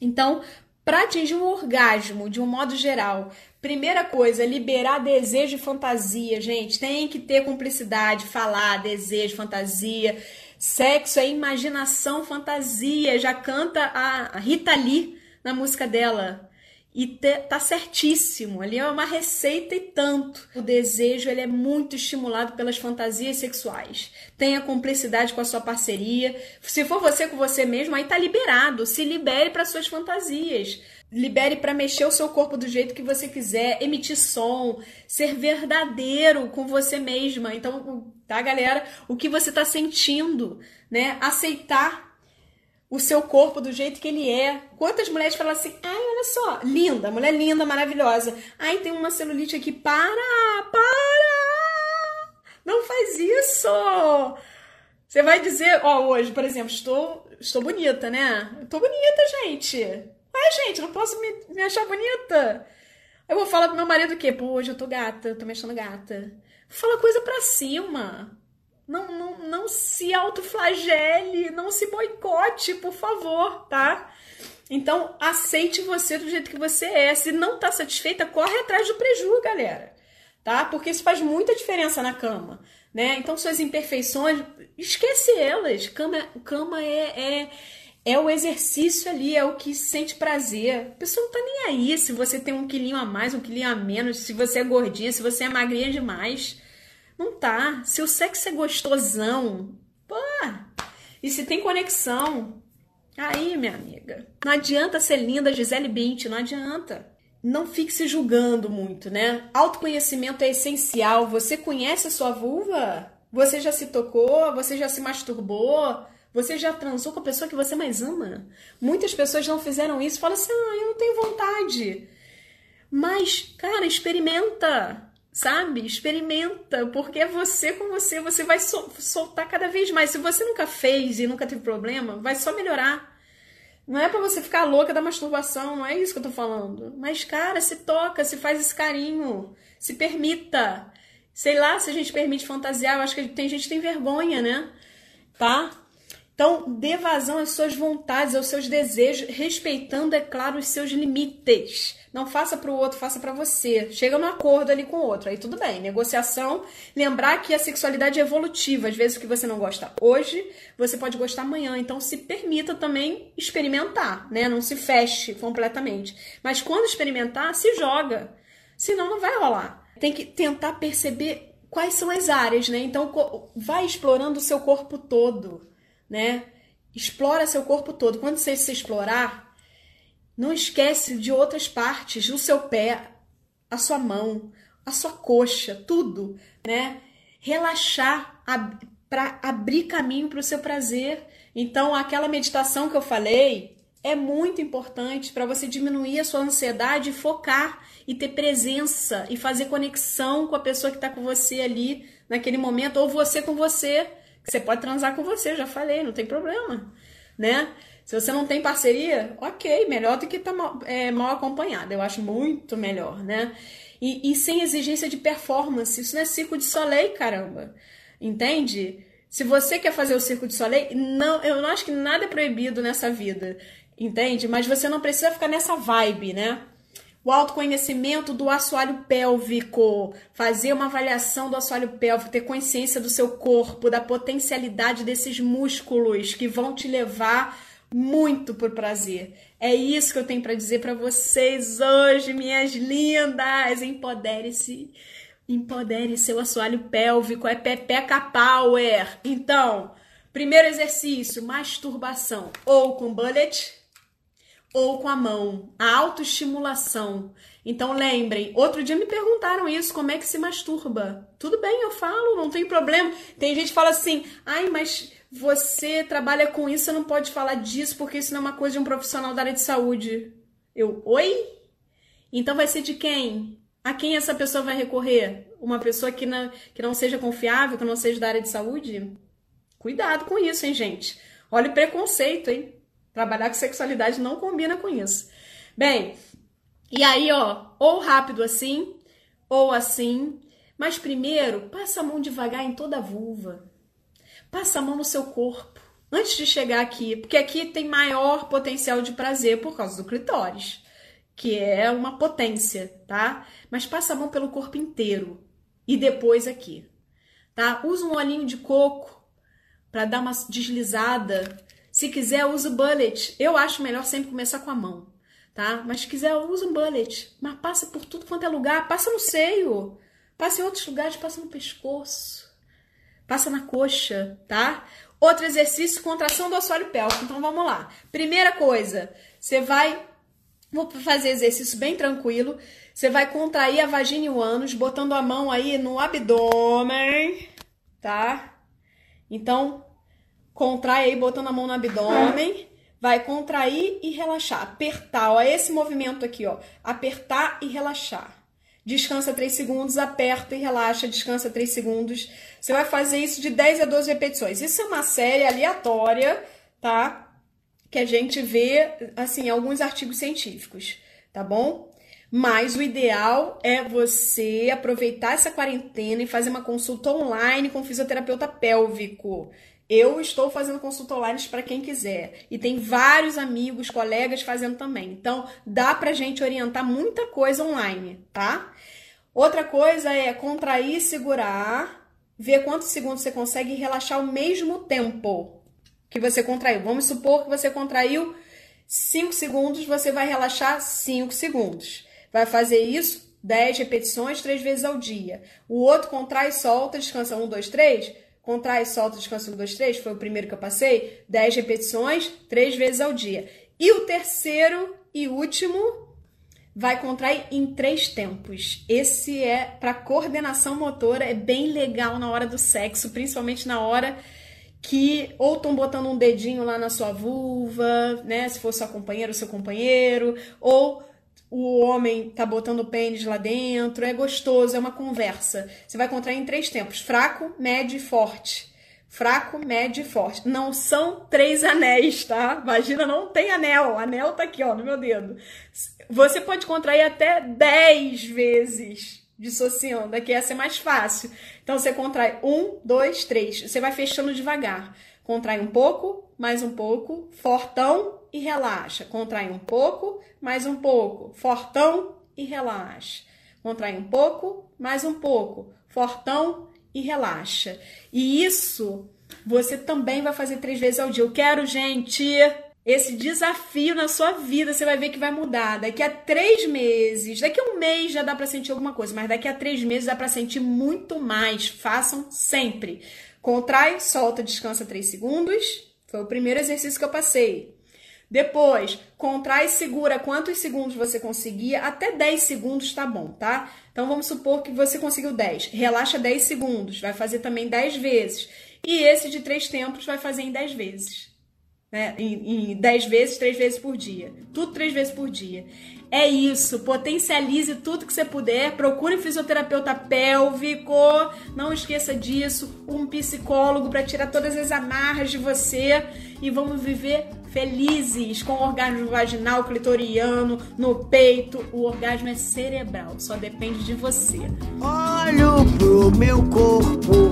Então, para atingir um orgasmo, de um modo geral, primeira coisa, liberar desejo e fantasia, gente. Tem que ter cumplicidade, falar, desejo, fantasia. Sexo é imaginação, fantasia. Já canta a Rita Lee na música dela. E tá certíssimo, ali é uma receita e tanto. O desejo ele é muito estimulado pelas fantasias sexuais. Tenha cumplicidade com a sua parceria. Se for você com você mesmo, aí tá liberado. Se libere para suas fantasias. Libere para mexer o seu corpo do jeito que você quiser, emitir som, ser verdadeiro com você mesma. Então, tá, galera? O que você tá sentindo, né? Aceitar o seu corpo do jeito que ele é. Quantas mulheres falam assim: ai, olha só, linda, mulher linda, maravilhosa. Ai, tem uma celulite aqui. Para, para! Não faz isso! Você vai dizer, ó, hoje, por exemplo, estou, estou bonita, né? Estou bonita, gente. Ai, gente, não posso me, me achar bonita. Eu vou falar pro meu marido o quê? Pô, hoje eu tô gata, tô me achando gata. Fala coisa pra cima. Não, não, não se autoflagele, não se boicote, por favor, tá? Então, aceite você do jeito que você é. Se não tá satisfeita, corre atrás do preju, galera. Tá? Porque isso faz muita diferença na cama, né? Então, suas imperfeições, esquece elas. Cama, cama é, é, é o exercício ali, é o que sente prazer. A pessoa não tá nem aí se você tem um quilinho a mais, um quilinho a menos, se você é gordinha, se você é magrinha demais. Não tá. Se o sexo é gostosão, pô, e se tem conexão, aí, minha amiga, não adianta ser linda, Gisele Bint, não adianta. Não fique se julgando muito, né? Autoconhecimento é essencial. Você conhece a sua vulva? Você já se tocou? Você já se masturbou? Você já transou com a pessoa que você mais ama? Muitas pessoas não fizeram isso. Falam assim: ah, eu não tenho vontade. Mas, cara, experimenta sabe? Experimenta, porque é você com você, você vai sol soltar cada vez mais. Se você nunca fez e nunca teve problema, vai só melhorar. Não é para você ficar louca da masturbação, não é isso que eu tô falando. Mas, cara, se toca, se faz esse carinho, se permita. Sei lá se a gente permite fantasiar, eu acho que tem gente que tem vergonha, né? Tá? Então, dê vazão às suas vontades, aos seus desejos, respeitando, é claro, os seus limites. Não faça para o outro, faça para você. Chega no acordo ali com o outro, aí tudo bem. Negociação, lembrar que a sexualidade é evolutiva. Às vezes o que você não gosta hoje, você pode gostar amanhã. Então, se permita também experimentar, né? Não se feche completamente. Mas quando experimentar, se joga. Senão não vai rolar. Tem que tentar perceber quais são as áreas, né? Então, vai explorando o seu corpo todo né? Explora seu corpo todo. Quando você se explorar, não esquece de outras partes, o seu pé, a sua mão, a sua coxa, tudo, né? Relaxar para abrir caminho para o seu prazer. Então, aquela meditação que eu falei é muito importante para você diminuir a sua ansiedade, focar e ter presença e fazer conexão com a pessoa que está com você ali naquele momento, ou você com você você pode transar com você, já falei, não tem problema, né? Se você não tem parceria, ok, melhor do que estar tá mal, é, mal acompanhado. Eu acho muito melhor, né? E, e, sem exigência de performance. Isso não é circo de soleil, caramba. Entende? Se você quer fazer o circo de soleil, não, eu não acho que nada é proibido nessa vida. Entende? Mas você não precisa ficar nessa vibe, né? O autoconhecimento do assoalho pélvico, fazer uma avaliação do assoalho pélvico, ter consciência do seu corpo, da potencialidade desses músculos que vão te levar muito por prazer. É isso que eu tenho para dizer para vocês hoje, minhas lindas. Empodere-se. Empodere seu assoalho pélvico, é Pepeca Power. Então, primeiro exercício, masturbação, ou com bullet ou com a mão, a autoestimulação. Então lembrem, outro dia me perguntaram isso, como é que se masturba? Tudo bem, eu falo, não tem problema. Tem gente que fala assim: "Ai, mas você trabalha com isso, você não pode falar disso porque isso não é uma coisa de um profissional da área de saúde". Eu: "Oi? Então vai ser de quem? A quem essa pessoa vai recorrer? Uma pessoa que não, que não seja confiável, que não seja da área de saúde? Cuidado com isso, hein, gente? Olha o preconceito, hein? Trabalhar com sexualidade não combina com isso. Bem, e aí, ó, ou rápido assim, ou assim. Mas primeiro, passa a mão devagar em toda a vulva. Passa a mão no seu corpo. Antes de chegar aqui, porque aqui tem maior potencial de prazer por causa do clitóris que é uma potência, tá? Mas passa a mão pelo corpo inteiro e depois aqui, tá? Usa um olhinho de coco para dar uma deslizada. Se quiser, usa o bullet. Eu acho melhor sempre começar com a mão, tá? Mas se quiser, usa um bullet. Mas passa por tudo quanto é lugar. Passa no seio. Passa em outros lugares, passa no pescoço. Passa na coxa, tá? Outro exercício, contração do assoalho pélvico. Então vamos lá. Primeira coisa, você vai Vou fazer exercício bem tranquilo. Você vai contrair a vagina e o ânus, botando a mão aí no abdômen, tá? Então, contrai aí, botando a mão no abdômen. Vai contrair e relaxar. Apertar, ó, esse movimento aqui, ó. Apertar e relaxar. Descansa 3 segundos, aperta e relaxa, descansa 3 segundos. Você vai fazer isso de 10 a 12 repetições. Isso é uma série aleatória, tá? que a gente vê assim alguns artigos científicos, tá bom? Mas o ideal é você aproveitar essa quarentena e fazer uma consulta online com fisioterapeuta pélvico. Eu estou fazendo consulta online para quem quiser. E tem vários amigos, colegas fazendo também. Então, dá pra gente orientar muita coisa online, tá? Outra coisa é contrair, segurar, ver quantos segundos você consegue relaxar ao mesmo tempo que você contraiu. Vamos supor que você contraiu 5 segundos, você vai relaxar 5 segundos. Vai fazer isso 10 repetições, 3 vezes ao dia. O outro contrai, solta, descansa 1, 2, 3. Contrai, solta, descansa 1, 2, 3. Foi o primeiro que eu passei. 10 repetições, 3 vezes ao dia. E o terceiro e último vai contrair em três tempos. Esse é para coordenação motora, é bem legal na hora do sexo, principalmente na hora que ou estão botando um dedinho lá na sua vulva, né? Se for sua companheira ou seu companheiro, ou o homem tá botando o pênis lá dentro, é gostoso, é uma conversa. Você vai contrair em três tempos: fraco, médio e forte. Fraco, médio e forte. Não são três anéis, tá? Vagina não tem anel. Anel tá aqui, ó, no meu dedo. Você pode contrair até dez vezes dissociando. Aqui essa é mais fácil. Então você contrai um, dois, três. Você vai fechando devagar. Contrai um pouco, mais um pouco, fortão e relaxa. Contrai um pouco, mais um pouco, fortão e relaxa. Contrai um pouco, mais um pouco, fortão e relaxa. E isso você também vai fazer três vezes ao dia. Eu quero, gente, esse desafio na sua vida, você vai ver que vai mudar. Daqui a três meses, daqui a um mês já dá para sentir alguma coisa, mas daqui a três meses dá para sentir muito mais. Façam sempre. Contrai, solta, descansa três segundos. Foi o primeiro exercício que eu passei. Depois, contrai e segura quantos segundos você conseguir. Até 10 segundos tá bom, tá? Então vamos supor que você conseguiu 10. Relaxa 10 segundos. Vai fazer também 10 vezes. E esse de três tempos vai fazer em 10 vezes né? Em, em 10 vezes, 3 vezes por dia. Tudo 3 vezes por dia. É isso, potencialize tudo que você puder, procure um fisioterapeuta pélvico, não esqueça disso, um psicólogo para tirar todas as amarras de você e vamos viver felizes com orgasmo vaginal, clitoriano, no peito. O orgasmo é cerebral, só depende de você. Olho pro meu corpo,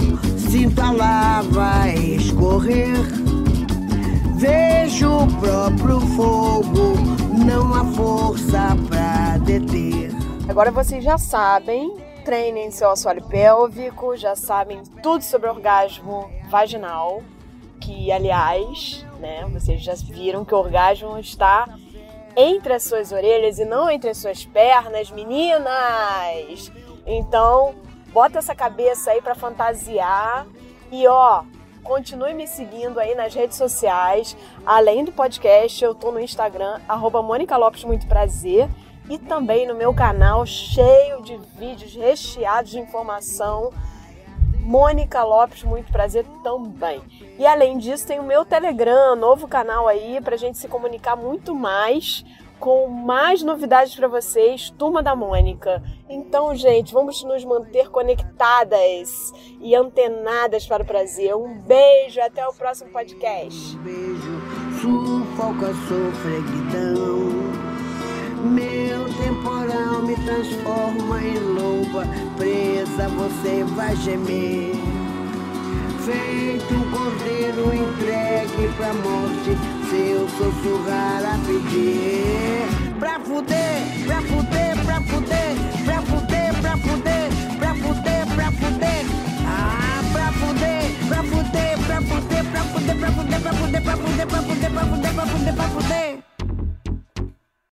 sinto a lava escorrer Vejo o próprio fogo, não há força pra deter. Agora vocês já sabem, treinem seu assoalho pélvico, já sabem tudo sobre orgasmo vaginal, que aliás né? Vocês já viram que o orgasmo está entre as suas orelhas e não entre as suas pernas, meninas. Então, bota essa cabeça aí para fantasiar e ó, continue me seguindo aí nas redes sociais. Além do podcast, eu tô no Instagram arroba Mônica Lopes Muito Prazer e também no meu canal cheio de vídeos recheados de informação Mônica Lopes, muito prazer também. E além disso, tem o meu Telegram, novo canal aí, para gente se comunicar muito mais, com mais novidades para vocês, Turma da Mônica. Então, gente, vamos nos manter conectadas e antenadas para o prazer. Um beijo, até o próximo podcast. Um beijo, sufoca, sofreguidão. Meu temporal me transforma em loba, presa você vai gemer. Feito um cordeiro entregue pra morte, seu sussurrar a pedir. Pra fuder, pra fuder, pra fuder, pra fuder, pra fuder, pra fuder, pra fuder. Ah, pra fuder, pra fuder, pra fuder, pra fuder, pra fuder, pra fuder, pra fuder, pra fuder, pra fuder, pra fuder, pra fuder.